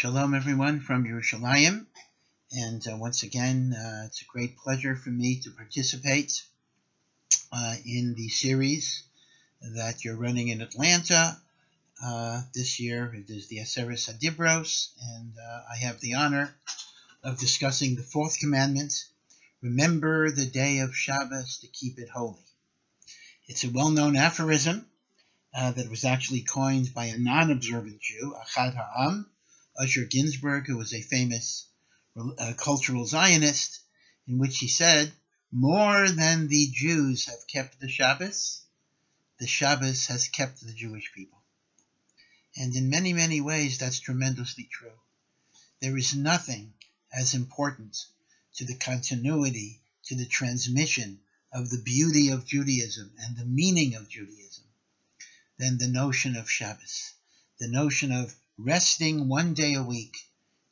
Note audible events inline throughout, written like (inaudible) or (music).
Shalom, everyone from Yerushalayim. And uh, once again, uh, it's a great pleasure for me to participate uh, in the series that you're running in Atlanta. Uh, this year it is the Aseres Adibros, and uh, I have the honor of discussing the fourth commandment remember the day of Shabbos to keep it holy. It's a well known aphorism uh, that was actually coined by a non observant Jew, Achad Ha'am Asher Ginsberg, who was a famous uh, cultural Zionist, in which he said, More than the Jews have kept the Shabbos, the Shabbos has kept the Jewish people. And in many, many ways, that's tremendously true. There is nothing as important to the continuity, to the transmission of the beauty of Judaism and the meaning of Judaism than the notion of Shabbos, the notion of resting one day a week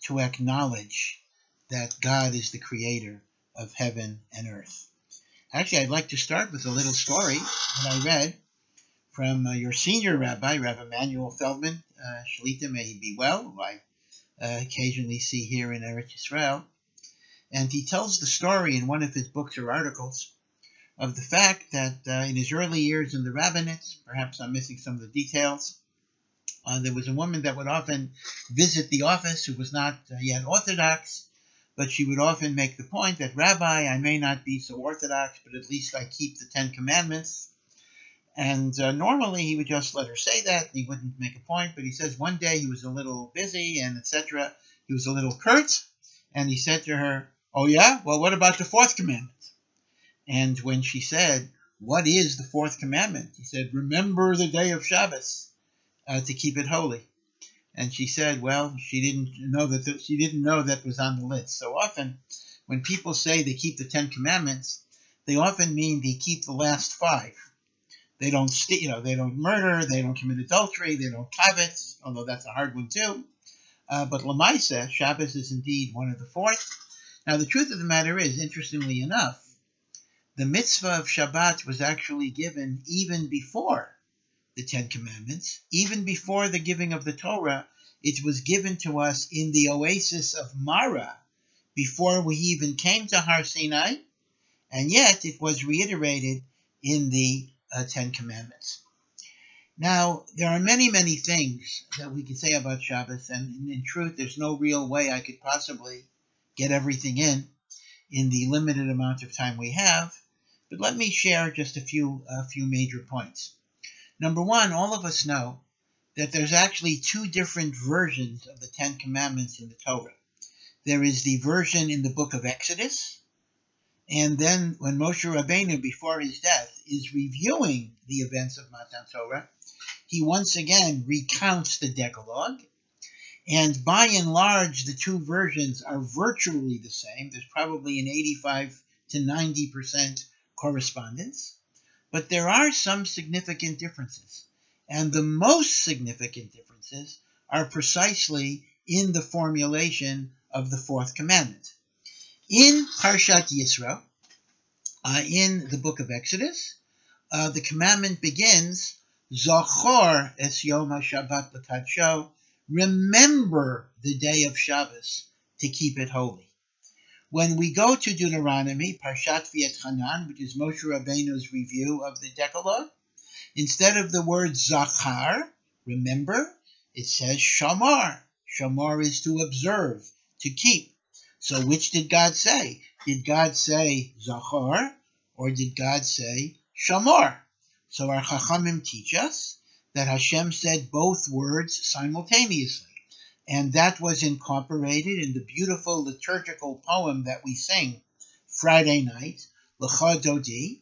to acknowledge that God is the creator of heaven and earth. Actually, I'd like to start with a little story that I read from uh, your senior rabbi, Rabbi Emanuel Feldman, uh, Shlita, may he be well, who I uh, occasionally see here in Eretz Israel. And he tells the story in one of his books or articles of the fact that uh, in his early years in the rabbinate, perhaps I'm missing some of the details, uh, there was a woman that would often visit the office who was not uh, yet Orthodox, but she would often make the point that, Rabbi, I may not be so Orthodox, but at least I keep the Ten Commandments. And uh, normally he would just let her say that, he wouldn't make a point, but he says one day he was a little busy and etc. He was a little curt, and he said to her, Oh, yeah? Well, what about the fourth commandment? And when she said, What is the fourth commandment? He said, Remember the day of Shabbos uh, to keep it holy. And she said, well, she didn't know that the, she didn't know that was on the list. So often, when people say they keep the Ten Commandments, they often mean they keep the last five. They don't, st- you know, they don't murder, they don't commit adultery, they don't covet, although that's a hard one too. Uh, but Lamaisa, Shabbos is indeed one of the fourth. Now, the truth of the matter is, interestingly enough, the mitzvah of Shabbat was actually given even before the Ten Commandments. Even before the giving of the Torah, it was given to us in the oasis of Mara before we even came to Har Sinai, and yet it was reiterated in the uh, Ten Commandments. Now, there are many, many things that we could say about Shabbos, and in truth, there's no real way I could possibly get everything in in the limited amount of time we have. But let me share just a few, a few major points. Number one, all of us know that there's actually two different versions of the Ten Commandments in the Torah. There is the version in the book of Exodus, and then when Moshe Rabbeinu, before his death, is reviewing the events of Matan Torah, he once again recounts the Decalogue, and by and large, the two versions are virtually the same. There's probably an 85 to 90 percent correspondence. But there are some significant differences. And the most significant differences are precisely in the formulation of the fourth commandment. In Parshat Yisro, uh, in the book of Exodus, uh, the commandment begins, Zachor es Yom HaShabbat l'kadsho, remember the day of Shabbos to keep it holy. When we go to Deuteronomy, Parshat V'etchanan, which is Moshe Rabbeinu's review of the Decalogue, instead of the word Zachar, remember, it says Shamar. Shamar is to observe, to keep. So which did God say? Did God say Zachar or did God say Shamar? So our Chachamim teach us that Hashem said both words simultaneously and that was incorporated in the beautiful liturgical poem that we sing Friday night, Lecha Dodi,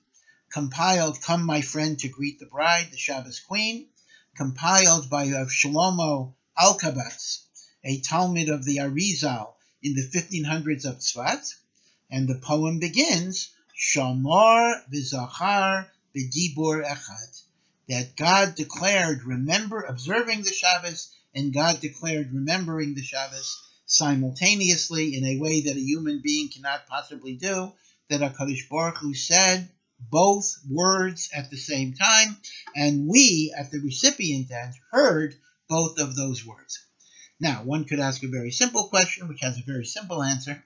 compiled Come My Friend to Greet the Bride, the Shabbos Queen, compiled by Shlomo Alkabetz, a talmid of the Arizal in the 1500s of Tzfat, and the poem begins, Shamar v'zachar b'dibur echad, that God declared, remember, observing the Shabbos and God declared remembering the Shabbos simultaneously in a way that a human being cannot possibly do, that HaKadosh Baruch Hu said both words at the same time, and we at the recipient end heard both of those words. Now, one could ask a very simple question, which has a very simple answer,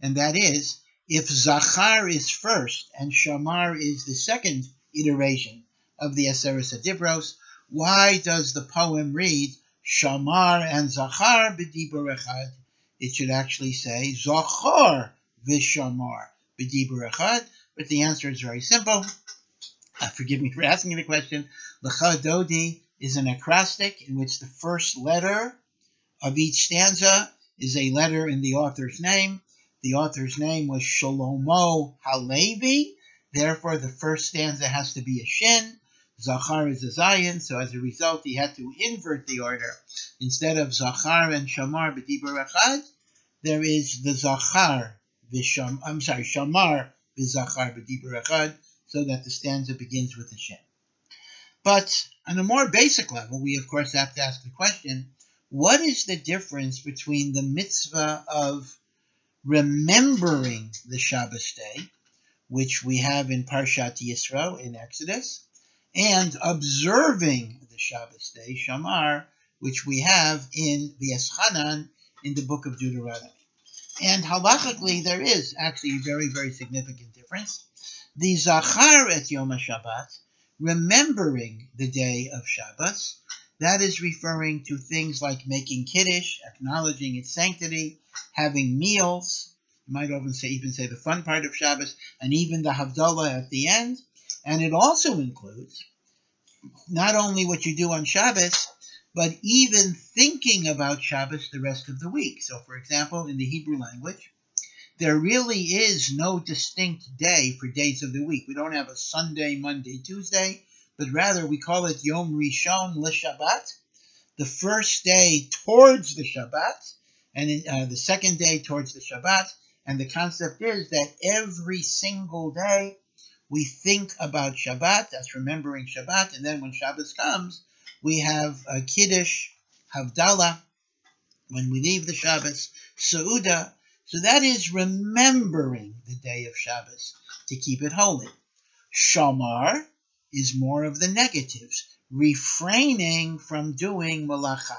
and that is if Zachar is first and Shamar is the second iteration of the Aseret Adibros, why does the poem read Shamar and Zachar b'dibur echad? It should actually say Zachar v'Shamar b'dibur echad, but the answer is very simple. Uh, forgive me for asking the question. Lecha Dodi is an acrostic in which the first letter of each stanza is a letter in the author's name. The author's name was Shlomo Halevi. Therefore, the first stanza has to be a shin. Zachar is a zayin, so as a result, he had to invert the order. Instead of Zachar and Shamar b'dibur echad, there is the Zachar v'sham. I'm sorry, Shamar v'Zachar b'dibur echad, so that the stanza begins with a shin. But on a more basic level, we of course have to ask the question what is the difference between the mitzvah of remembering the Shabbos day, which we have in Parshat Yisro in Exodus, and observing the Shabbos day, Shamar, which we have in the Eschanan in the book of Deuteronomy. And halachically, there is actually a very, very significant difference. The Zachar et Yom HaShabbat, remembering the day of Shabbos, that is referring to things like making kiddush, acknowledging its sanctity, having meals. You might even say, even say the fun part of Shabbos, and even the Havdalah at the end. And it also includes not only what you do on Shabbos, but even thinking about Shabbos the rest of the week. So, for example, in the Hebrew language, there really is no distinct day for days of the week. We don't have a Sunday, Monday, Tuesday but rather we call it Yom Rishon LeShabbat, the first day towards the Shabbat, and uh, the second day towards the Shabbat. And the concept is that every single day we think about Shabbat, that's remembering Shabbat, and then when Shabbos comes, we have a Kiddush, Havdalah, when we leave the Shabbos, Sauda. So that is remembering the day of Shabbos to keep it holy. Shamar is more of the negatives, refraining from doing malacha.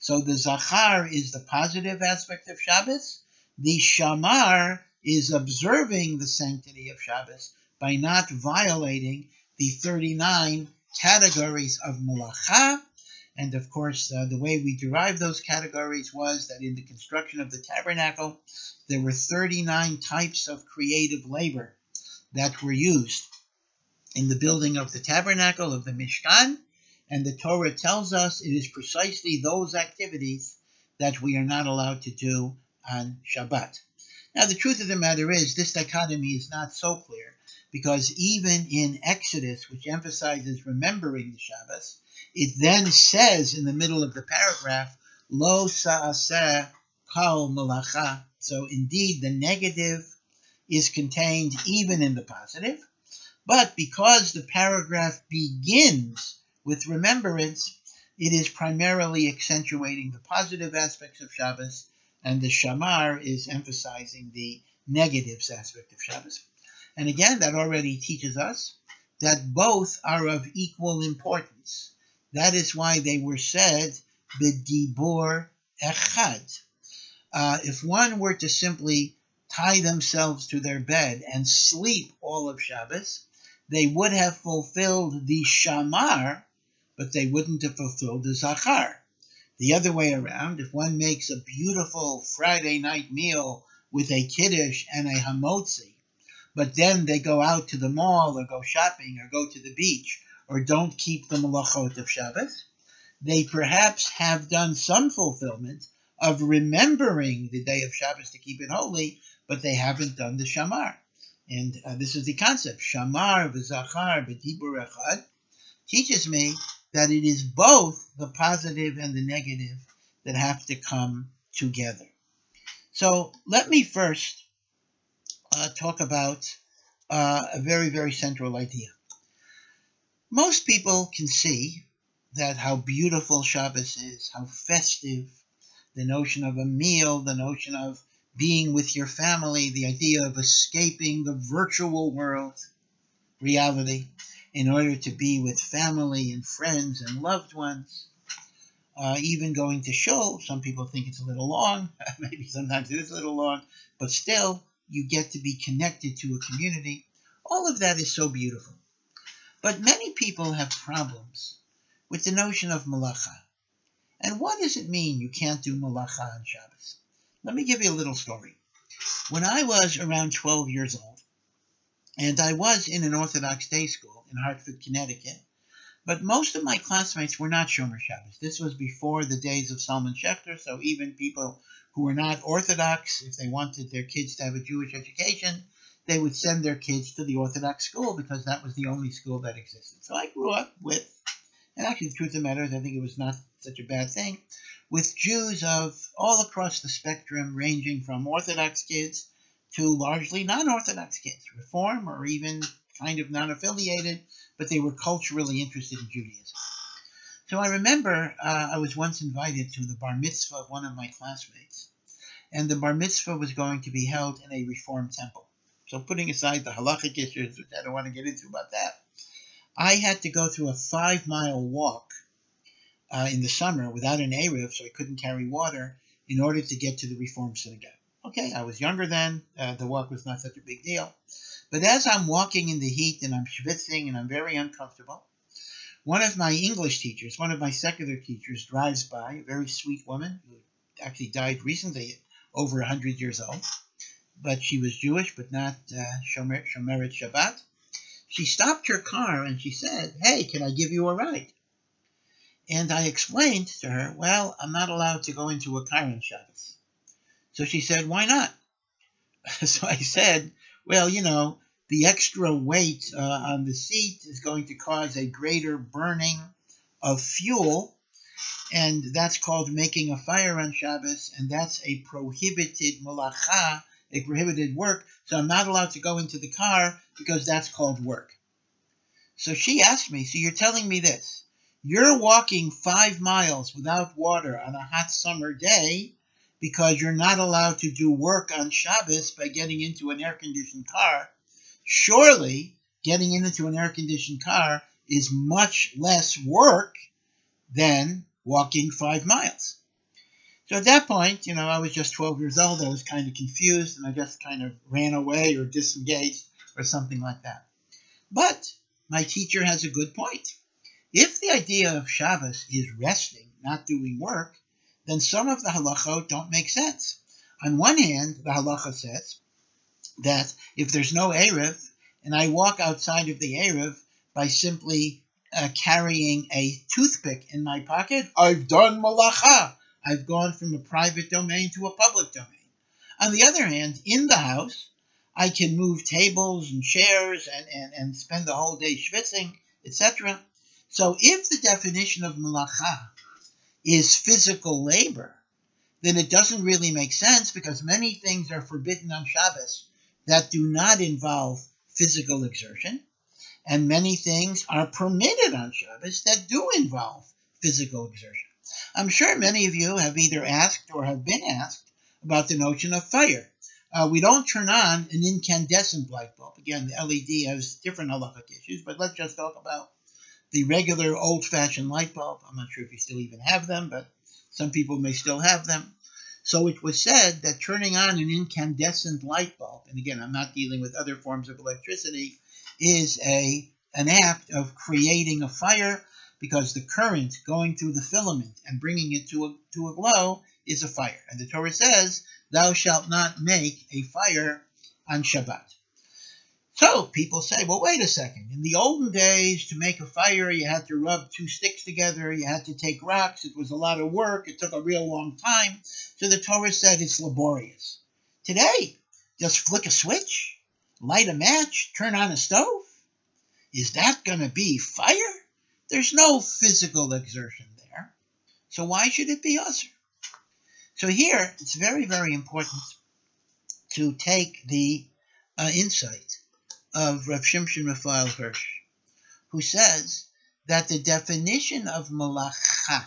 So the zachar is the positive aspect of Shabbos. The shamar is observing the sanctity of Shabbos by not violating the 39 categories of malacha. And of course, uh, the way we derived those categories was that in the construction of the tabernacle, there were 39 types of creative labor that were used in the building of the tabernacle of the Mishkan, and the Torah tells us it is precisely those activities that we are not allowed to do on Shabbat. Now, the truth of the matter is, this dichotomy is not so clear because even in Exodus, which emphasizes remembering the Shabbos, it then says in the middle of the paragraph, Lo sa'aseh kal malacha. So, indeed, the negative is contained even in the positive. But because the paragraph begins with remembrance, it is primarily accentuating the positive aspects of Shabbos, and the Shamar is emphasizing the negatives aspect of Shabbos. And again, that already teaches us that both are of equal importance. That is why they were said b'dibur echad. Uh, if one were to simply tie themselves to their bed and sleep all of Shabbos, they would have fulfilled the shamar, but they wouldn't have fulfilled the zachar. The other way around, if one makes a beautiful Friday night meal with a kiddush and a hamotzi, but then they go out to the mall or go shopping or go to the beach or don't keep the malachot of Shabbos, they perhaps have done some fulfillment of remembering the day of Shabbos to keep it holy, but they haven't done the shamar. And uh, this is the concept. Shamar v'zachar b'dibur echad teaches me that it is both the positive and the negative that have to come together. So let me first uh, talk about uh, a very, very central idea. Most people can see that how beautiful Shabbos is, how festive, the notion of a meal, the notion of being with your family, the idea of escaping the virtual world reality in order to be with family and friends and loved ones. uh, even going to shul. Some people think it's a little long, (laughs) maybe sometimes it is a little long, but still, you get to be connected to a community. All of that is so beautiful. But many people have problems with the notion of malacha. And what does it mean you can't do malacha on Shabbos? Let me give you a little story. When I was around 12 years old, and I was in an Orthodox day school in Hartford, Connecticut, but most of my classmates were not Shomer Shabbos. This was before the days of Solomon Schechter, so even people who were not Orthodox, if they wanted their kids to have a Jewish education, they would send their kids to the Orthodox school because that was the only school that existed. So I grew up with, and actually the truth of the matter is I think it was not such a bad thing, with Jews of all across the spectrum, ranging from Orthodox kids to largely non-Orthodox kids, Reform or even kind of non-affiliated, but they were culturally interested in Judaism. So I remember uh, I was once invited to the bar mitzvah of one of my classmates, and the bar mitzvah was going to be held in a Reform temple. So putting aside the halachic issues, which I don't want to get into about that, I had to go through a five-mile walk uh, in the summer without an Eruv, so I couldn't carry water in order to get to the Reform synagogue. Okay, I was younger then. Uh, the walk was not such a big deal. But as I'm walking in the heat and I'm schwitzing and I'm very uncomfortable, one of my English teachers, one of my secular teachers, drives by, a very sweet woman who actually died recently, over 100 years old, but she was Jewish, but not uh, Shomer, Shomeret Shabbat. She stopped her car and she said, Hey, can I give you a ride? And I explained to her, Well, I'm not allowed to go into a car on Shabbos. So she said, Why not? (laughs) so I said, well, you know, the extra weight uh, on the seat is going to cause a greater burning of fuel, and that's called making a fire on Shabbos, and that's a prohibited malacha, a prohibited work. So I'm not allowed to go into the car because that's called work. So she asked me, So you're telling me this? You're walking five miles without water on a hot summer day because you're not allowed to do work on Shabbos by getting into an air conditioned car, surely getting into an air conditioned car is much less work than walking five miles. So at that point, you know, I was just 12 years old. I was kind of confused and I just kind of ran away or disengaged or something like that. But my teacher has a good point. If the idea of Shabbos is resting, not doing work, then some of the halachot don't make sense. On one hand, the halacha says that if there's no Eruv, and I walk outside of the Eruv by simply uh, carrying a toothpick in my pocket, I've done malacha. I've gone from a private domain to a public domain. On the other hand, in the house, I can move tables and chairs and, and, and spend the whole day schwitzing, etc. So if the definition of malacha is physical labor, then it doesn't really make sense because many things are forbidden on Shabbos that do not involve physical exertion, and many things are permitted on Shabbos that do involve physical exertion. I'm sure many of you have either asked or have been asked about the notion of fire. Uh, we don't turn on an incandescent light bulb. Again, the LED has different halachic issues, but let's just talk about the regular old fashioned light bulb. I'm not sure if you still even have them, but some people may still have them. So it was said that turning on an incandescent light bulb, and again, I'm not dealing with other forms of electricity, is a an act of creating a fire because the current going through the filament and bringing it to a, to a glow is a fire. And the Torah says, Thou shalt not make a fire on Shabbat. So people say, well, wait a second. In the olden days, to make a fire, you had to rub two sticks together, you had to take rocks, it was a lot of work, it took a real long time. So the Torah said it's laborious. Today, just flick a switch, light a match, turn on a stove. Is that going to be fire? There's no physical exertion there. So why should it be assur? So here, it's very, very important to take the uh, insight of Rav Shimshon Raphael Hirsch, who says that the definition of malacha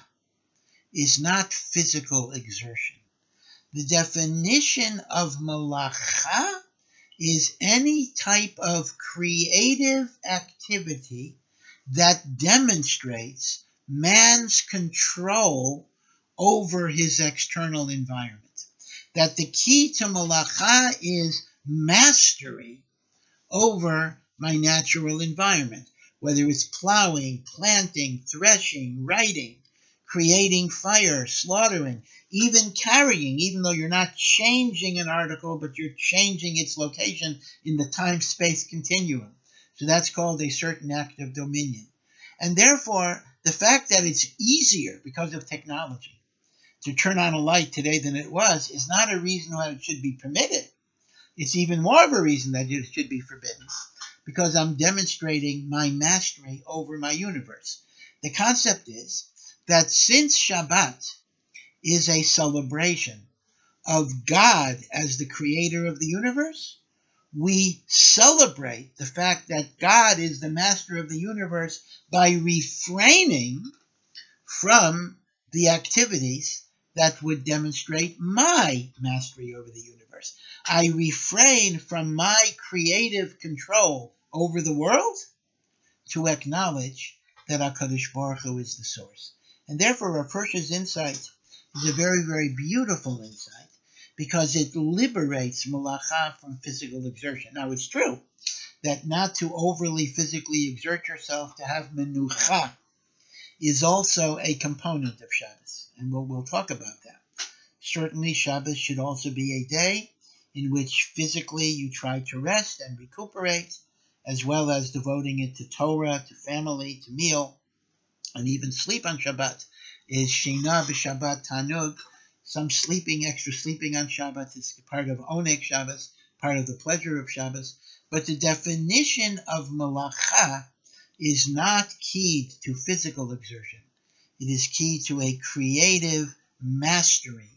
is not physical exertion. The definition of malacha is any type of creative activity that demonstrates man's control over his external environment. That the key to malacha is mastery over my natural environment, whether it's plowing, planting, threshing, writing, creating fire, slaughtering, even carrying, even though you're not changing an article, but you're changing its location in the time space continuum. So that's called a certain act of dominion. And therefore, the fact that it's easier because of technology to turn on a light today than it was is not a reason why it should be permitted. It's even more of a reason that it should be forbidden because I'm demonstrating my mastery over my universe. The concept is that since Shabbat is a celebration of God as the creator of the universe, we celebrate the fact that God is the master of the universe by refraining from the activities that would demonstrate my mastery over the universe. I refrain from my creative control over the world to acknowledge that HaKadosh Baruch Hu is the source. And therefore, Rav Hirsch's insight is a very, very beautiful insight because it liberates malacha from physical exertion. Now, it's true that not to overly physically exert yourself to have menucha is also a component of Shabbos, and we'll, we'll talk about that. Certainly, Shabbos should also be a day in which physically you try to rest and recuperate, as well as devoting it to Torah, to family, to meal, and even sleep on Shabbat is Shina b'Shabbat Tanug. Some sleeping, extra sleeping on Shabbat is part of Oneg Shabbos, part of the pleasure of Shabbos. But the definition of malacha is not keyed to physical exertion. It is key to a creative mastery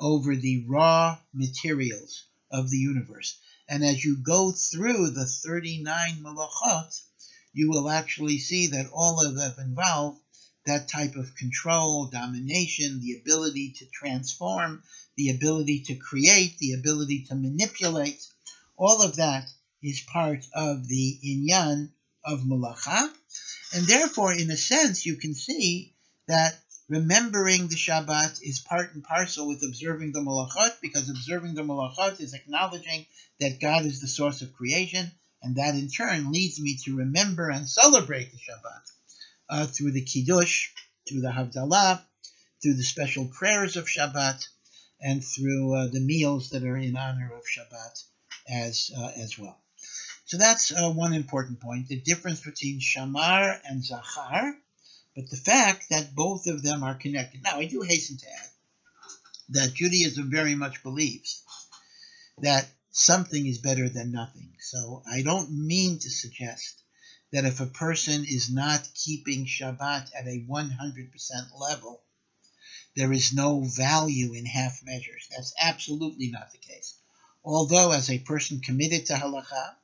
over the raw materials of the universe. And as you go through the 39 malachot, you will actually see that all of them involve that type of control, domination, the ability to transform, the ability to create, the ability to manipulate, all of that is part of the inyan of malacha. And therefore, in a sense, you can see that remembering the Shabbat is part and parcel with observing the malachot, because observing the malachot is acknowledging that God is the source of creation, and that in turn leads me to remember and celebrate the Shabbat uh, through the Kiddush, through the Havdalah, through the special prayers of Shabbat, and through uh, the meals that are in honor of Shabbat as, uh, as well. So that's uh, one important point the difference between Shamar and Zachar, but the fact that both of them are connected. Now, I do hasten to add that Judaism very much believes that something is better than nothing. So I don't mean to suggest that if a person is not keeping Shabbat at a 100% level, there is no value in half measures. That's absolutely not the case. Although, as a person committed to halacha,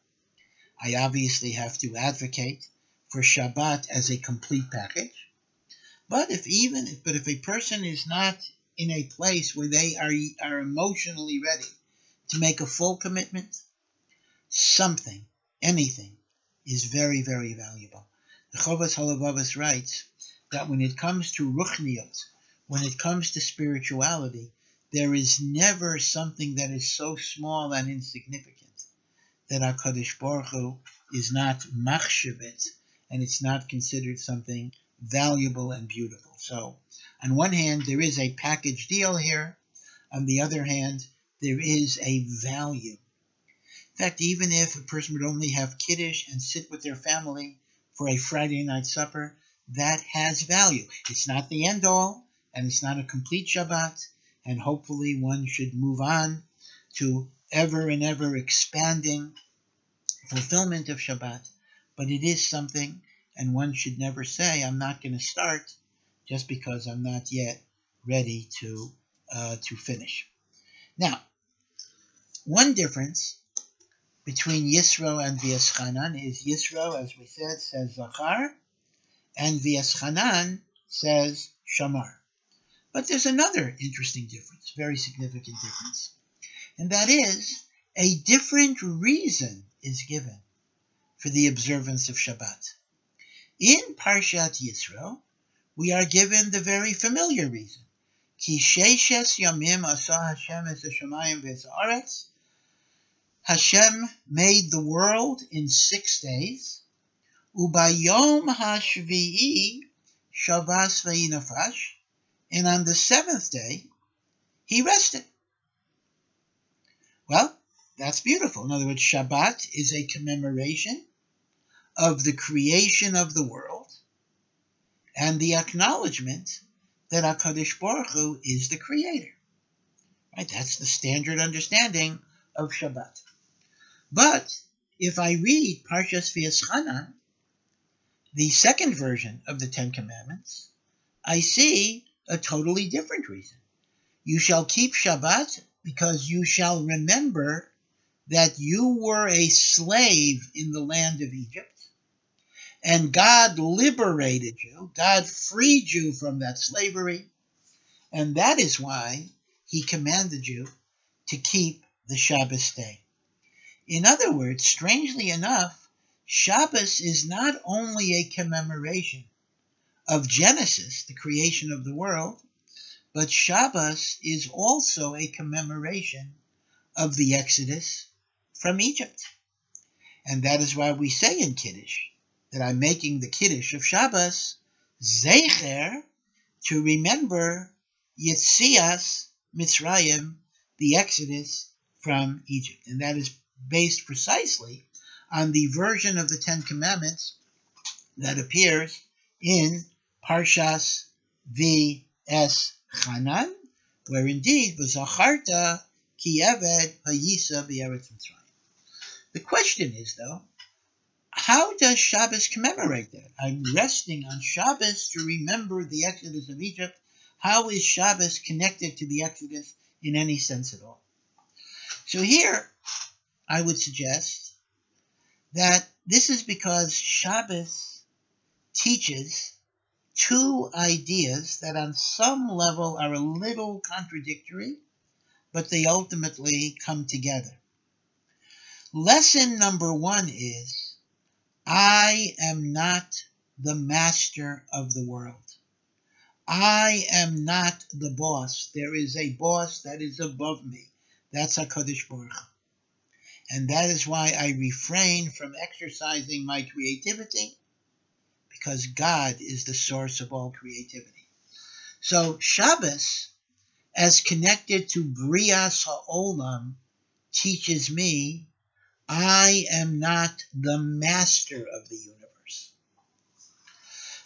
I obviously have to advocate for Shabbat as a complete package. But if even but if a person is not in a place where they are are emotionally ready to make a full commitment, something, anything, is very, very valuable. The Chovas Halevavos writes that when it comes to ruchniot, when it comes to spirituality, there is never something that is so small and insignificant that HaKadosh Baruch Hu is not machshavit, and it's not considered something valuable and beautiful. So, on one hand, there is a package deal here. On the other hand, there is a value in fact, even if a person would only have kiddush and sit with their family for a Friday night supper, that has value. It's not the end all, and it's not a complete Shabbat, and hopefully one should move on to ever and ever expanding fulfillment of Shabbat. But it is something, and one should never say, I'm not going to start just because I'm not yet ready to, uh, to finish. Now, one difference between Yisro and V'eschanan is Yisro, as we said, says Zachar, and V'eschanan says Shamar. But there's another interesting difference, very significant difference, and that is a different reason is given for the observance of Shabbat. In Parshat Yisro, we are given the very familiar reason. Ki sheishes yamim asa Hashem es hashemayim v'es Hashem made the world in six days. Ubayom hashvi'i shavas v'inafash. And on the seventh day, he rested. Well, that's beautiful. In other words, Shabbat is a commemoration of the creation of the world and the acknowledgement that HaKadosh Baruch Hu is the creator. Right? That's the standard understanding of Shabbat. But if I read Parshas V'eschanan, the second version of the Ten Commandments, I see a totally different reason. You shall keep Shabbat because you shall remember that you were a slave in the land of Egypt and God liberated you, God freed you from that slavery, and that is why he commanded you to keep the Shabbos day. In other words, strangely enough, Shabbos is not only a commemoration of Genesis, the creation of the world, but Shabbos is also a commemoration of the Exodus from Egypt. And that is why we say in Kiddush, that I'm making the Kiddush of Shabbos, Zecher, to remember Yitzias Mitzrayim, the Exodus from Egypt. And that is based precisely on the version of the Ten Commandments that appears in Parshas V.S. Chanan, where indeed, V'zacharta ki eved hayisa b'eretz Mitzrayim. The question is, though, how does Shabbos commemorate that? I'm resting on Shabbos to remember the Exodus of Egypt. How is Shabbos connected to the Exodus in any sense at all? So here, I would suggest that this is because Shabbos teaches two ideas that on some level are a little contradictory, but they ultimately come together. Lesson number one is I am not the master of the world. I am not the boss. There is a boss that is above me. That's HaKadosh Baruch And that is why I refrain from exercising my creativity, because God is the source of all creativity. So Shabbos, as connected to Brias HaOlam, teaches me I am not the master of the universe.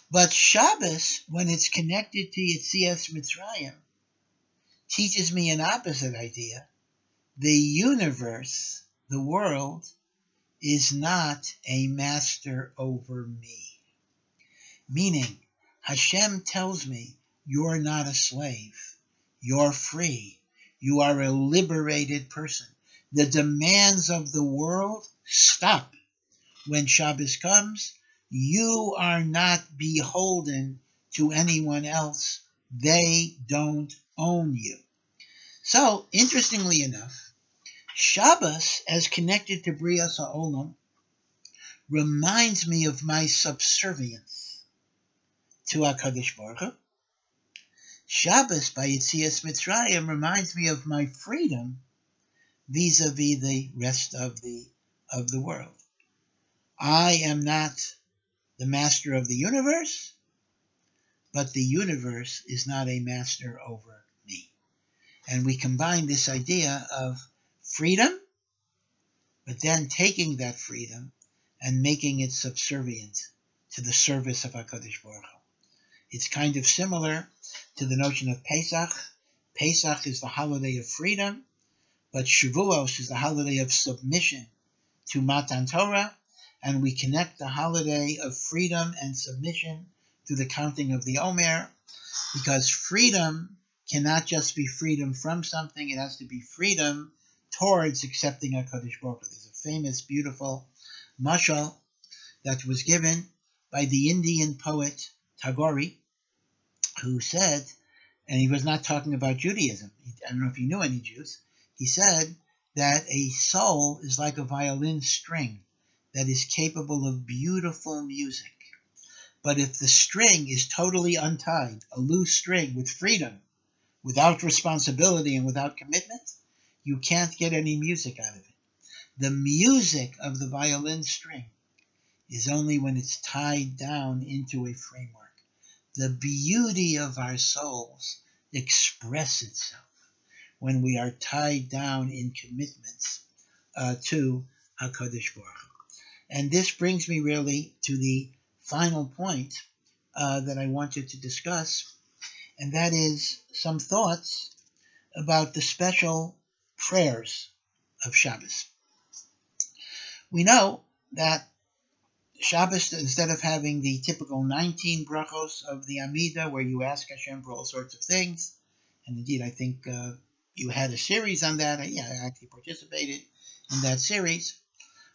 But Shabbos, when it's connected to Yitzias Mitzrayim, teaches me an opposite idea. The universe, the world, is not a master over me. Meaning, Hashem tells me, you're not a slave. You're free. You are a liberated person the demands of the world stop when Shabbos comes. You are not beholden to anyone else. They don't own you. So, interestingly enough, Shabbos, as connected to Brias Olam, reminds me of my subservience to HaKadosh Baruch Hu. Shabbos by Yitzias Mitzrayim reminds me of my freedom vis-a-vis the rest of the of the world. I am not the master of the universe, but the universe is not a master over me. And we combine this idea of freedom, but then taking that freedom and making it subservient to the service of HaKadosh Baruch Hu. It's kind of similar to the notion of Pesach. Pesach is the holiday of freedom, but Shavuos is the holiday of submission to Matan Torah, and we connect the holiday of freedom and submission to the counting of the Omer, because freedom cannot just be freedom from something, it has to be freedom towards accepting HaKadosh Baruch There's a famous, beautiful mashal that was given by the Indian poet Tagore, who said, and he was not talking about Judaism. I don't know if he knew any Jews. He said that a soul is like a violin string that is capable of beautiful music. But if the string is totally untied, a loose string with freedom, without responsibility and without commitment, you can't get any music out of it. The music of the violin string is only when it's tied down into a framework. The beauty of our souls express itself when we are tied down in commitments uh, to HaKadosh Baruch And this brings me really to the final point uh, that I wanted to discuss, and that is some thoughts about the special prayers of Shabbos. We know that Shabbos, instead of having the typical 19 brachos of the Amida, where you ask Hashem for all sorts of things, and indeed I think uh, you had a series on that. Yeah, I actually participated in that series.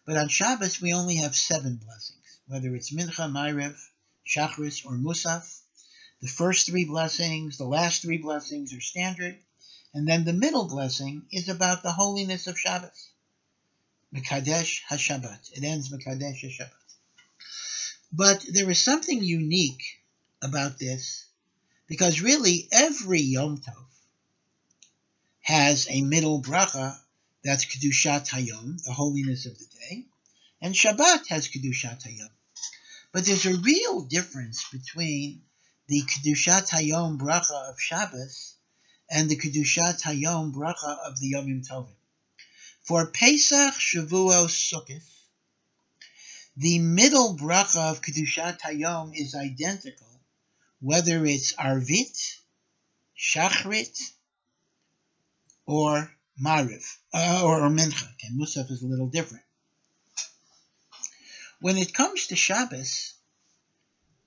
But on Shabbos, we only have seven blessings, whether it's Mincha, Ma'ariv, Shachris, or Musaf. The first three blessings, the last three blessings are standard, and then the middle blessing is about the holiness of Shabbos. Mekadesh HaShabbat. It ends Mekadesh HaShabbat. But there is something unique about this, because really every Yom Tov has a middle bracha that's Kedushat Hayom, the holiness of the day, and Shabbat has Kedushat Hayom. But there's a real difference between the Kedushat Hayom bracha of Shabbos and the Kedushat Hayom bracha of the Yomim Tovim. For Pesach, Shavuot, Sukkot, the middle bracha of Kedushat Hayom is identical, whether it's Arvit, Shachrit, or Mariv, uh, or, or Mincha. Okay, Musaf is a little different. When it comes to Shabbos,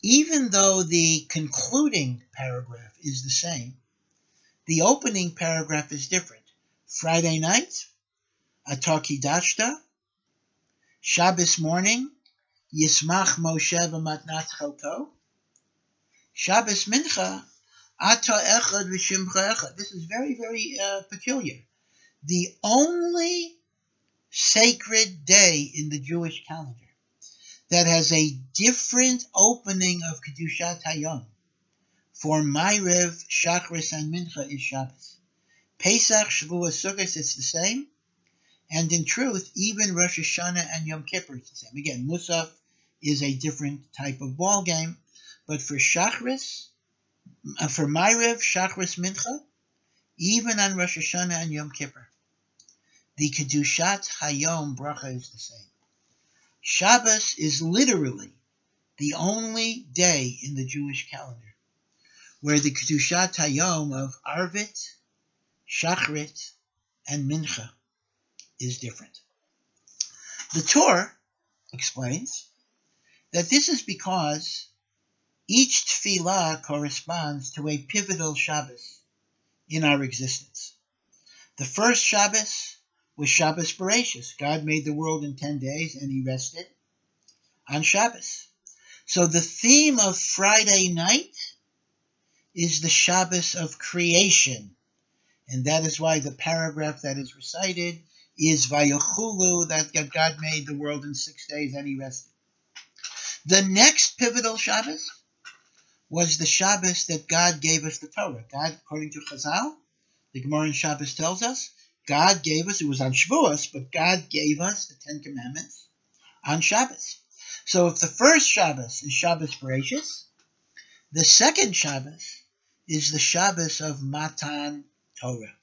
even though the concluding paragraph is the same, the opening paragraph is different. Friday night, Atah Kidashta, Shabbos morning, Yismach Moshe v'matnat chelko, Shabbos Mincha, Ata Echad v'shimcha Echad. This is very, very uh, peculiar. The only sacred day in the Jewish calendar that has a different opening of Kedushat Hayom for Ma'ariv, Shachris, and Mincha is Shabbos. Pesach, Shavuot, Sukkot, it's the same. And in truth, even Rosh Hashanah and Yom Kippur is the same. Again, Musaf is a different type of ball game, but for Shachris, uh, for Ma'ariv, Shachris, Mincha, even on Rosh Hashanah and Yom Kippur, the Kedushat Hayom bracha is the same. Shabbos is literally the only day in the Jewish calendar where the Kedushat Hayom of Arvit, Shachrit, and Mincha is different. The Torah explains that this is because each tefillah corresponds to a pivotal Shabbos in our existence. The first Shabbos was Shabbos Bereshis. God made the world in 10 days and he rested on Shabbos. So the theme of Friday night is the Shabbos of creation. And that is why the paragraph that is recited is Vayachulu, that God made the world in six days and he rested. The next pivotal Shabbos was the Shabbos that God gave us the Torah. God, according to Chazal, the Gemara in Shabbos tells us, God gave us, it was on Shavuos, but God gave us the Ten Commandments on Shabbos. So if the first Shabbos is Shabbos Bereshis, the second Shabbos is the Shabbos of Matan Torah.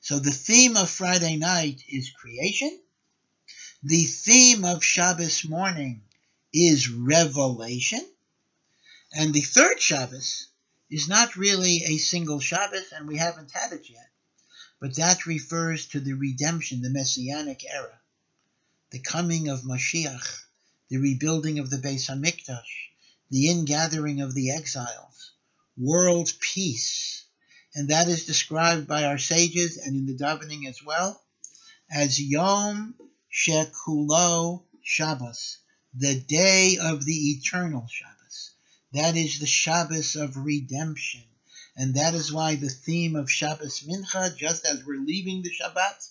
So the theme of Friday night is creation. The theme of Shabbos morning is revelation. And the third Shabbos is not really a single Shabbos, and we haven't had it yet, but that refers to the redemption, the Messianic era, the coming of Mashiach, the rebuilding of the Beis Hamikdash, the ingathering of the exiles, world peace. And that is described by our sages and in the davening as well as Yom Shekulo Shabbos, the day of the eternal Shabbos. That is the Shabbos of redemption. And that is why the theme of Shabbos Mincha, just as we're leaving the Shabbat,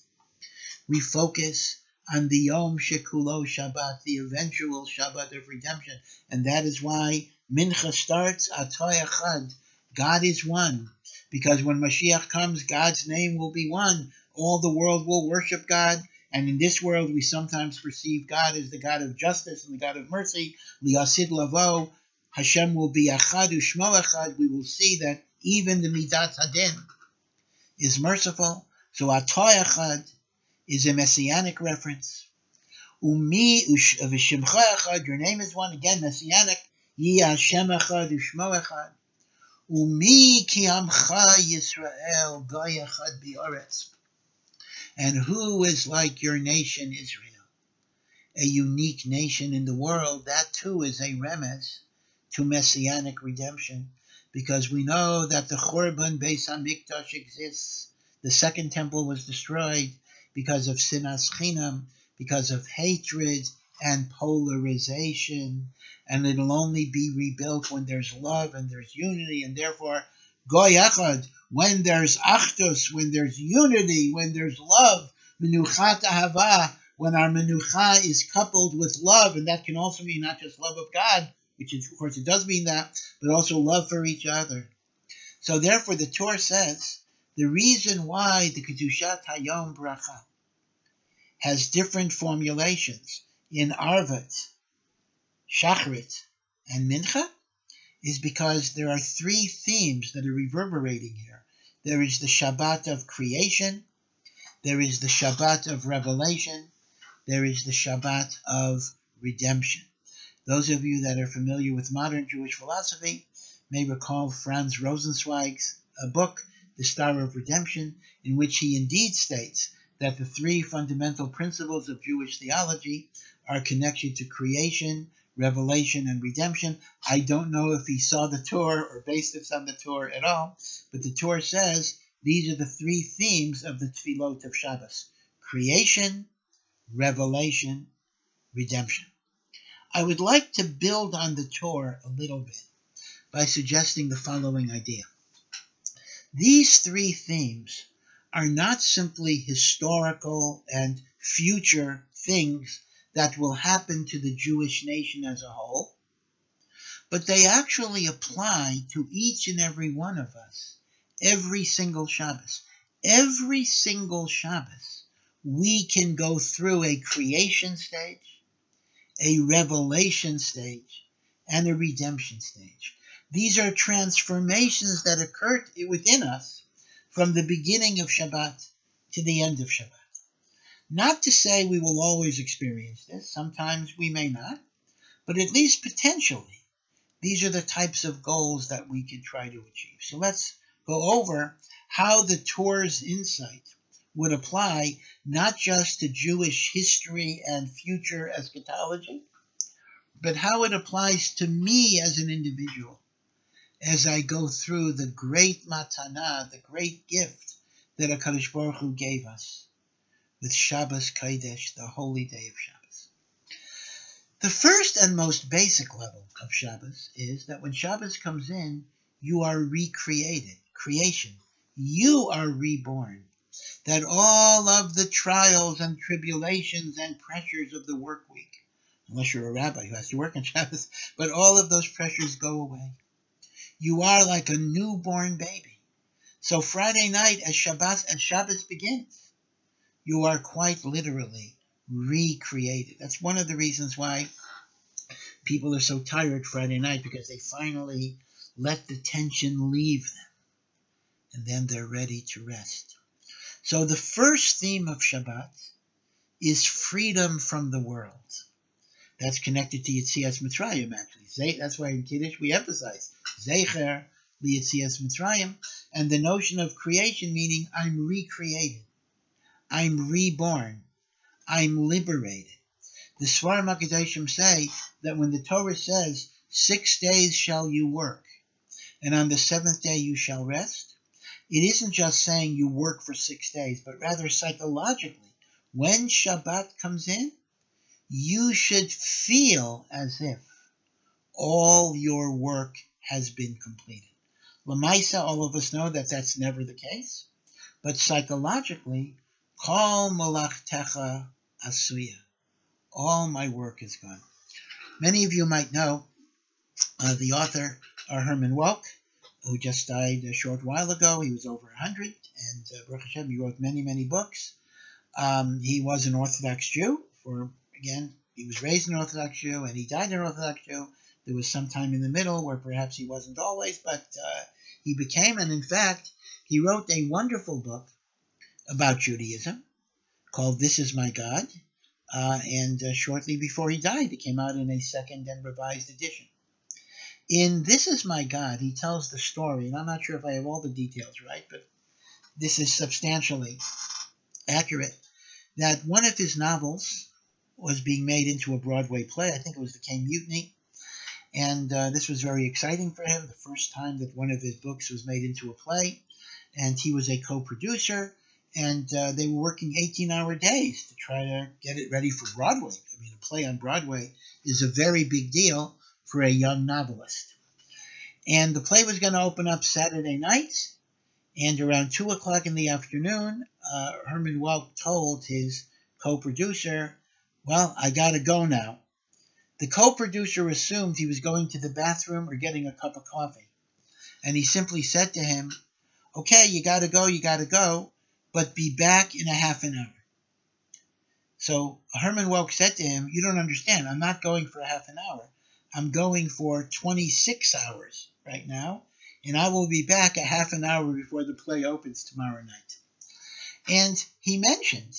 we focus on the Yom Shekulo Shabbat, the eventual Shabbat of redemption. And that is why Mincha starts Atoy Echad. God is one. Because when Mashiach comes, God's name will be one. All the world will worship God. And in this world, we sometimes perceive God as the God of justice and the God of mercy. Liyasid Lavo, Hashem will be Achad Ushmo Echad. We will see that even the Midat Hadin is merciful. So Atoy Echad is a messianic reference. Umi v'shimcha echad, your name is one, again, messianic. Yi Hashem echad u'shmo echad. Umi ki amcha Yisrael goy echad bioretz. And who is like your nation Israel? A unique nation in the world, that too is a remez to messianic redemption. Because we know that the Churban Beis HaMikdash exists. The second temple was destroyed because of sinas chinam, because of hatred and polarization, and it'll only be rebuilt when there's love and there's unity, and therefore goy echad, when there's achdus, when there's unity, when there's love, menuchat ahava, when our menucha is coupled with love, and that can also mean not just love of God, which is, of course it does mean that, but also love for each other. So therefore the Tur says the reason why the Kedushat Hayom Bracha has different formulations in Arvit, Shachrit, and Mincha is because there are three themes that are reverberating here. There is the Shabbat of creation, there is the Shabbat of revelation, there is the Shabbat of redemption. Those of you that are familiar with modern Jewish philosophy may recall Franz Rosenzweig's uh, book, The Star of Redemption, in which he indeed states that the three fundamental principles of Jewish theology are connection to creation, revelation, and redemption. I don't know if he saw the Tur or based it on the Tur at all, but the Tur says these are the three themes of the Tefillot of Shabbos creation, revelation, redemption. I would like to build on the Tur a little bit by suggesting the following idea. These three themes are not simply historical and future things that will happen to the Jewish nation as a whole, but they actually apply to each and every one of us every single Shabbos. Every single Shabbos, we can go through a creation stage, a revelation stage, and a redemption stage. These are transformations that occur within us from the beginning of Shabbat to the end of Shabbat. Not to say we will always experience this, sometimes we may not, but at least potentially, these are the types of goals that we can try to achieve. So let's go over how the Tur's insight would apply not just to Jewish history and future eschatology, but how it applies to me as an individual as I go through the great matana, the great gift that HaKadosh Baruch Hu gave us with Shabbos Kodesh, the holy day of Shabbos. The first and most basic level of Shabbos is that when Shabbos comes in, you are recreated, creation. You are reborn. That all of the trials and tribulations and pressures of the work week, unless you're a rabbi who has to work on Shabbos, but all of those pressures go away you are like a newborn baby. So Friday night as Shabbat as Shabbos begins, you are quite literally recreated. That's one of the reasons why people are so tired Friday night because they finally let the tension leave them and then they're ready to rest. So the first theme of Shabbat is freedom from the world. That's connected to Yitzias Mitzrayim, actually. That's why in Kiddush we emphasize Zecher Yitzias Mitzrayim, and the notion of creation meaning I'm recreated, I'm reborn, I'm liberated. The Svarim HaKadoshim say that when the Torah says, six days shall you work, and on the seventh day you shall rest, it isn't just saying you work for six days, but rather psychologically, when Shabbat comes in, you should feel as if all your work has been completed. Lamaisa, all of us know that that's never the case, but psychologically, kol malachtecha asuya. All my work is gone. Many of you might know uh, the author uh, Herman Wouk, who just died a short while ago. He was over 100, and uh, Baruch Hashem, he wrote many, many books. Um, he was an Orthodox Jew. For again, he was raised an Orthodox Jew, and he died an Orthodox Jew. There was some time in the middle where perhaps he wasn't always, but uh, he became, and in fact, he wrote a wonderful book about Judaism called "This Is My God." Uh, and uh, shortly before he died, it came out in a second and revised edition. In This Is My God, he tells the story, and I'm not sure if I have all the details right, but this is substantially accurate, that one of his novels was being made into a Broadway play. I think it was The Caine Mutiny. And uh, this was very exciting for him, the first time that one of his books was made into a play. And he was a co producer, and uh, they were working 18 hour days to try to get it ready for Broadway. I mean, a play on Broadway is a very big deal for a young novelist. And the play was going to open up Saturday night, and around 2 o'clock in the afternoon, uh, Herman Wouk told his co producer, Well, I got to go now. The co producer assumed he was going to the bathroom or getting a cup of coffee. And he simply said to him, Okay, you got to go, you got to go, but be back in a half an hour. So Herman Wouk said to him, You don't understand. I'm not going for a half an hour. I'm going for 26 hours right now, and I will be back a half an hour before the play opens tomorrow night. And he mentioned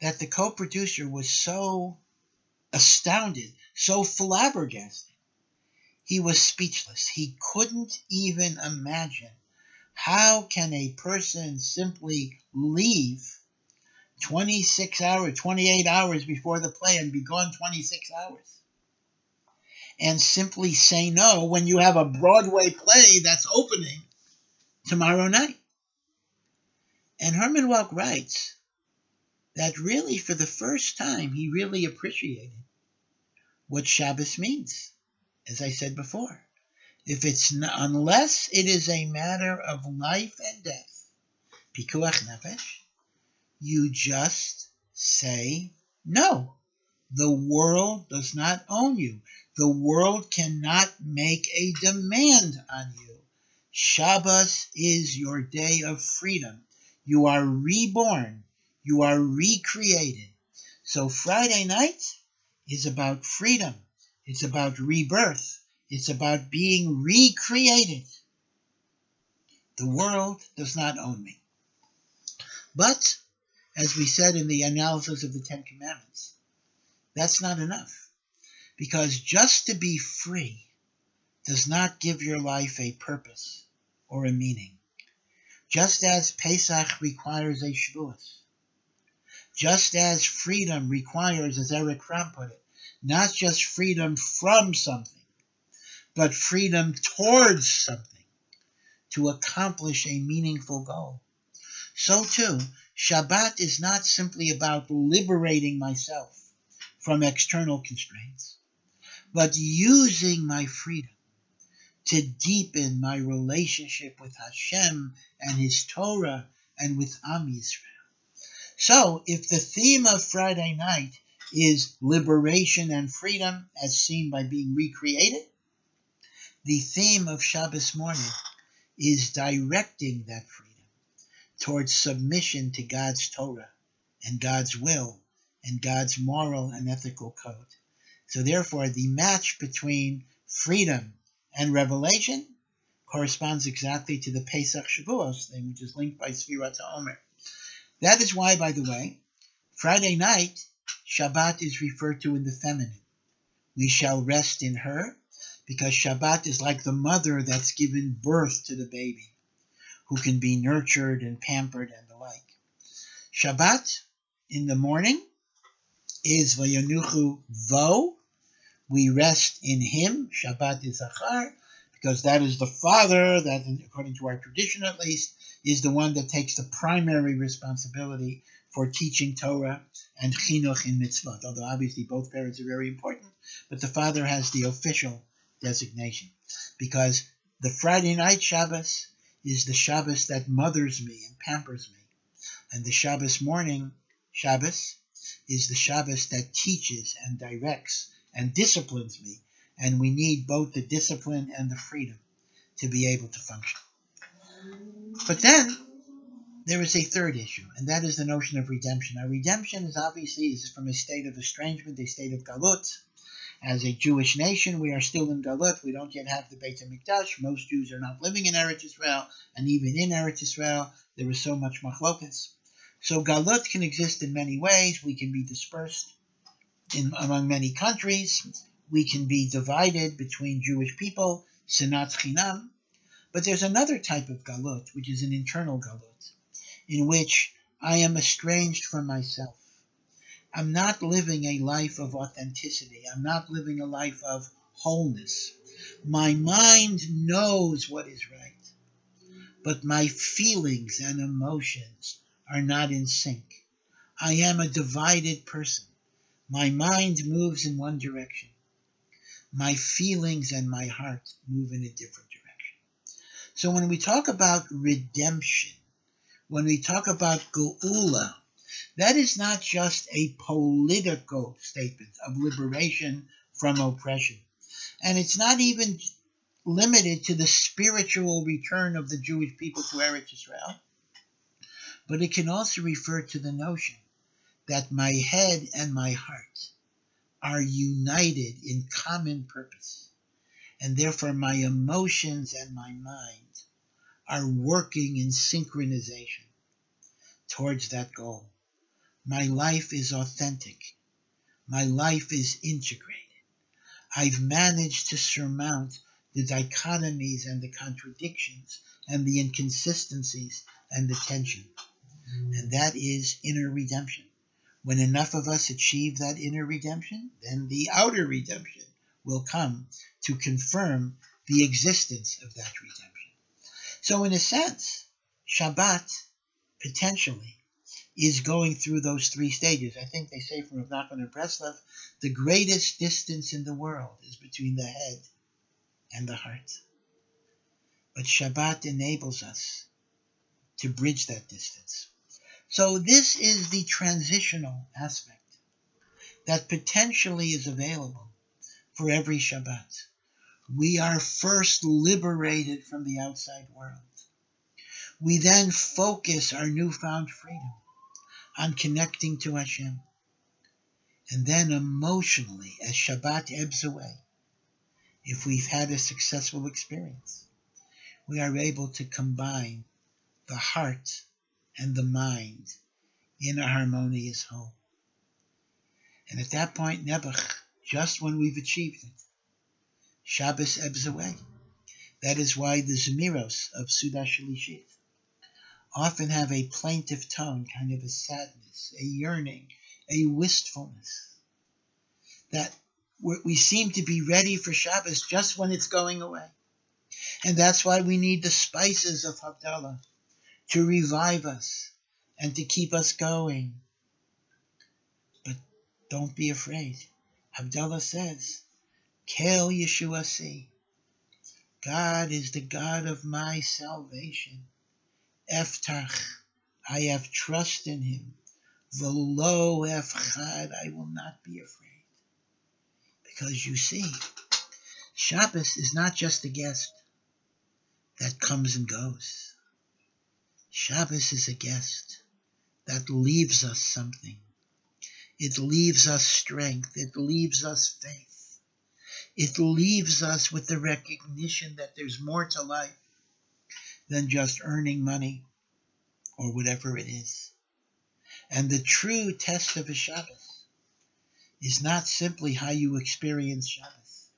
that the co producer was so astounded, so flabbergasted. He was speechless. He couldn't even imagine how can a person simply leave 26 hours, 28 hours before the play and be gone 26 hours? and simply say no when you have a Broadway play that's opening tomorrow night. And Herman Wouk writes that really, for the first time, he really appreciated what Shabbos means, as I said before. If it's not, unless it is a matter of life and death, pikuach nefesh, you just say no. The world does not own you. The world cannot make a demand on you. Shabbos is your day of freedom. You are reborn. You are recreated. So Friday night is about freedom. It's about rebirth. It's about being recreated. The world does not own me. But, as we said in the analysis of the Ten Commandments, that's not enough. Because just to be free does not give your life a purpose or a meaning. Just as Pesach requires a Shavuos. Just as freedom requires, as Erich Fromm put it, not just freedom from something, but freedom towards something to accomplish a meaningful goal. So too, Shabbat is not simply about liberating myself from external constraints, but using my freedom to deepen my relationship with Hashem and His Torah and with Am Yisrael. So, if the theme of Friday night is liberation and freedom as seen by being recreated, the theme of Shabbos morning is directing that freedom towards submission to God's Torah and God's will and God's moral and ethical code. So therefore, the match between freedom and revelation corresponds exactly to the Pesach Shavuos thing, which is linked by Sfirat Omer. That is why, by the way, Friday night, Shabbat is referred to in the feminine. We shall rest in her, because Shabbat is like the mother that's given birth to the baby, who can be nurtured and pampered and the like. Shabbat in the morning is Vayanuchu Vo. We rest in him, Shabbat is Zachar, because that is the father that, according to our tradition at least, is the one that takes the primary responsibility for teaching Torah and chinuch in mitzvot. Although obviously both parents are very important, but the father has the official designation because the Friday night Shabbos is the Shabbos that mothers me and pampers me, and the Shabbos morning Shabbos is the Shabbos that teaches and directs and disciplines me, and we need both the discipline and the freedom to be able to function. But then there is a third issue, and that is the notion of redemption. Now, redemption is obviously is from a state of estrangement, a state of galut. As a Jewish nation, we are still in galut. We don't yet have the Beit Hamikdash. Most Jews are not living in Eretz Israel, and even in Eretz Israel, there is so much machlokas. So galut can exist in many ways. We can be dispersed in among many countries. We can be divided between Jewish people, sinat chinam. But there's another type of galut, which is an internal galut, in which I am estranged from myself. I'm not living a life of authenticity. I'm not living a life of wholeness. My mind knows what is right, but my feelings and emotions are not in sync. I am a divided person. My mind moves in one direction. My feelings and my heart move in a different direction. So when we talk about redemption, when we talk about geula, that is not just a political statement of liberation from oppression. And it's not even limited to the spiritual return of the Jewish people to Eretz Israel, but it can also refer to the notion that my head and my heart are united in common purpose, and therefore my emotions and my mind are working in synchronization towards that goal. My life is authentic. My life is integrated. I've managed to surmount the dichotomies and the contradictions and the inconsistencies and the tension. And that is inner redemption. When enough of us achieve that inner redemption, then the outer redemption will come to confirm the existence of that redemption. So, in a sense, Shabbat potentially is going through those three stages. I think they say from Nachman and Breslov, the greatest distance in the world is between the head and the heart. But Shabbat enables us to bridge that distance. So this is the transitional aspect that potentially is available for every Shabbat. We are first liberated from the outside world. We then focus our newfound freedom on connecting to Hashem. And then emotionally, as Shabbat ebbs away, if we've had a successful experience, we are able to combine the heart and the mind in a harmonious whole. And at that point, Nebuch, just when we've achieved it, Shabbos ebbs away. That is why the Zemiros of Suda Shalishit often have a plaintive tone, kind of a sadness, a yearning, a wistfulness. That we seem to be ready for Shabbos just when it's going away. And that's why we need the spices of Havdalah to revive us and to keep us going. But don't be afraid. Havdalah says, Kel Yeshua see. God is the God of my salvation. Eftach, I have trust in him. Velo efchad, I will not be afraid. Because you see, Shabbos is not just a guest that comes and goes. Shabbos is a guest that leaves us something. It leaves us strength. It leaves us faith. It leaves us with the recognition that there's more to life than just earning money or whatever it is. And the true test of a Shabbos is not simply how you experience Shabbos,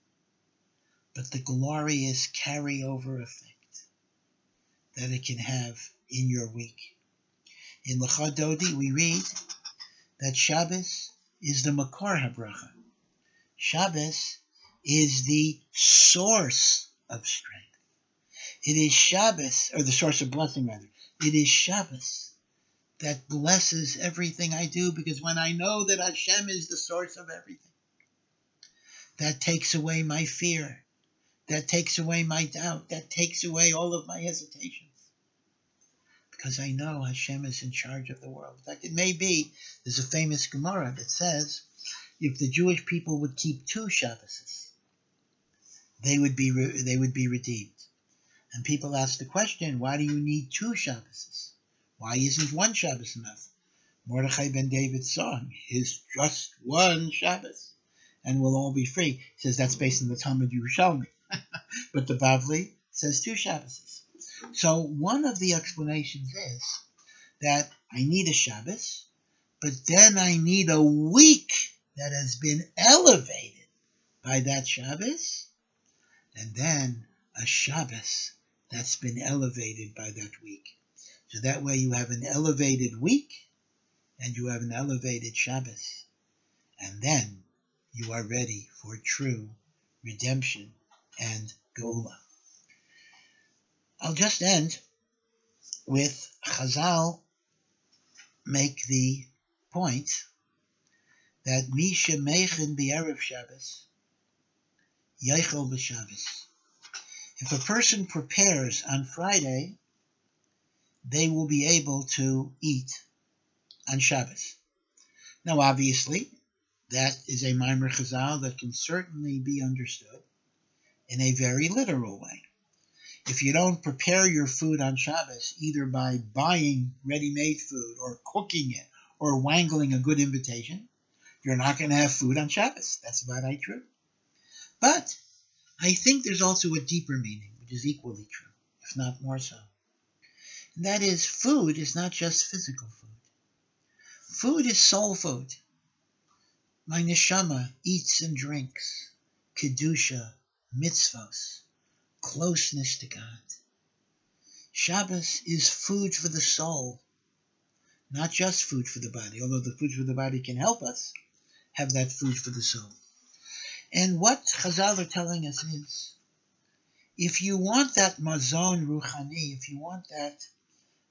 but the glorious carryover effect that it can have in your week. In Lecha Dodi, we read that Shabbos is the Makor HaBracha. Shabbos is the source of strength. It is Shabbos, or the source of blessing rather. It is Shabbos that blesses everything I do because when I know that Hashem is the source of everything, that takes away my fear, that takes away my doubt, that takes away all of my hesitations. because I know Hashem is in charge of the world. In fact, it may be, there's a famous Gemara that says, if the Jewish people would keep two Shabbos, they would be they would be redeemed. And people ask the question, why do you need two Shabbos? Why isn't one Shabbos enough? Mordechai ben David's song is just one Shabbos, and we'll all be free. He says that's based on the Talmud Yerushalmi, (laughs) but the Bavli says two Shabbos. So one of the explanations is that I need a Shabbos, but then I need a week that has been elevated by that Shabbos, and then a Shabbos that's been elevated by that week. So that way you have an elevated week and you have an elevated Shabbos. And then you are ready for true redemption and Geula. I'll just end with Chazal make the point that Misha Mechin B'Erev Shabbos, Yechel B'Shabbos. If a person prepares on Friday, they will be able to eat on Shabbos. Now, obviously, that is a Maimer Chazal that can certainly be understood in a very literal way. If you don't prepare your food on Shabbos, either by buying ready made food or cooking it or wangling a good invitation, you're not going to have food on Shabbos. That's about right true. But I think there's also a deeper meaning, which is equally true, if not more so. And that is, food is not just physical food. Food is soul food. My neshama eats and drinks kedusha, mitzvos, closeness to God. Shabbos is food for the soul, not just food for the body, although the food for the body can help us have that food for the soul. And what Chazal are telling us is, if you want that mazon ruchani, if you want that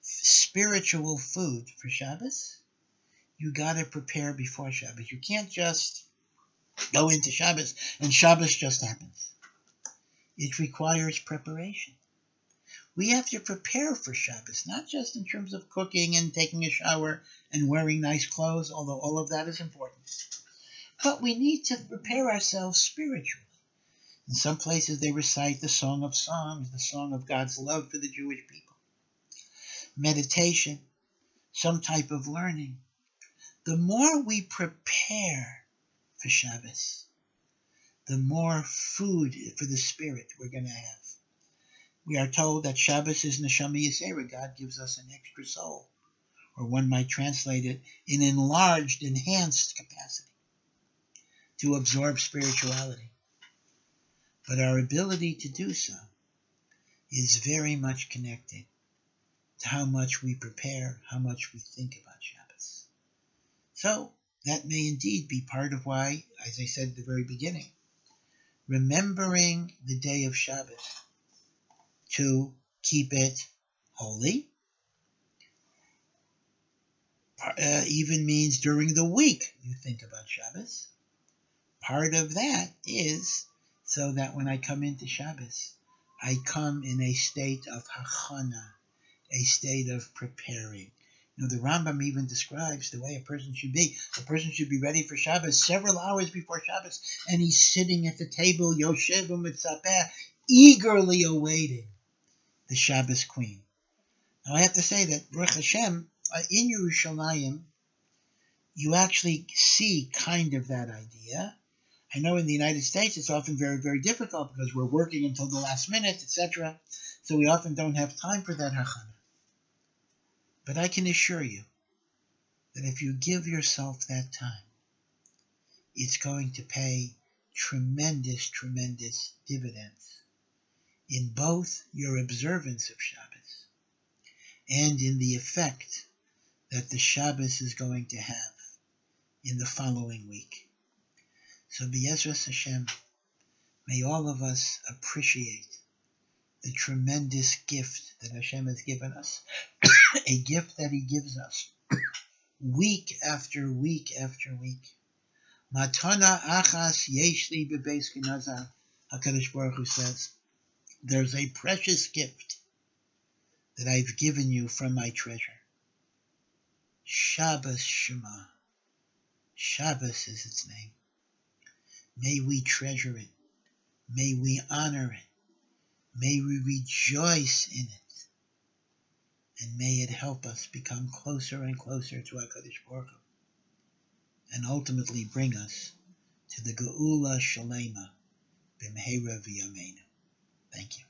spiritual food for Shabbos, you got to prepare before Shabbos. You can't just go into Shabbos and Shabbos just happens. It requires preparation. We have to prepare for Shabbos, not just in terms of cooking and taking a shower and wearing nice clothes, although all of that is important. But we need to prepare ourselves spiritually. In some places, they recite the Song of Songs, the song of God's love for the Jewish people. Meditation, some type of learning, the more we prepare for Shabbos, the more food for the spirit we're going to have. We are told that Shabbos is Neshama Yisera. God gives us an extra soul, or one might translate it, an enlarged, enhanced capacity to absorb spirituality. But our ability to do so is very much connected to how much we prepare, how much we think about Shabbos. So that may indeed be part of why, as I said at the very beginning, remembering the day of Shabbos to keep it holy uh, even means during the week you think about Shabbos. Part of that is so that when I come into Shabbos, I come in a state of hachana, a state of preparing, you know, the Rambam even describes the way a person should be. A person should be ready for Shabbos several hours before Shabbos, and he's sitting at the table, Yoshev Mitzapeh, eagerly awaiting the Shabbos queen. Now, I have to say that, Baruch Hashem, uh, in Yerushalayim, you actually see kind of that idea. I know in the United States it's often very, very difficult because we're working until the last minute, etc. So we often don't have time for that hachana. But I can assure you that if you give yourself that time, it's going to pay tremendous, tremendous dividends in both your observance of Shabbos and in the effect that the Shabbos is going to have in the following week. So, Be'ezras Hashem, may all of us appreciate the tremendous gift that Hashem has given us, (coughs) a gift that He gives us (coughs) week after week after week. Matana achas yeshli bebeis Hakadosh Baruch Hu says, "There's a precious gift that I've given you from my treasure. Shabbos Shema. Shabbos is its name. May we treasure it. May we honor it. May we rejoice in it. And may it help us become closer and closer to HaKadosh Baruch Hu, and ultimately bring us to the Geula Shalema B'mheira V'yameinu. Thank you.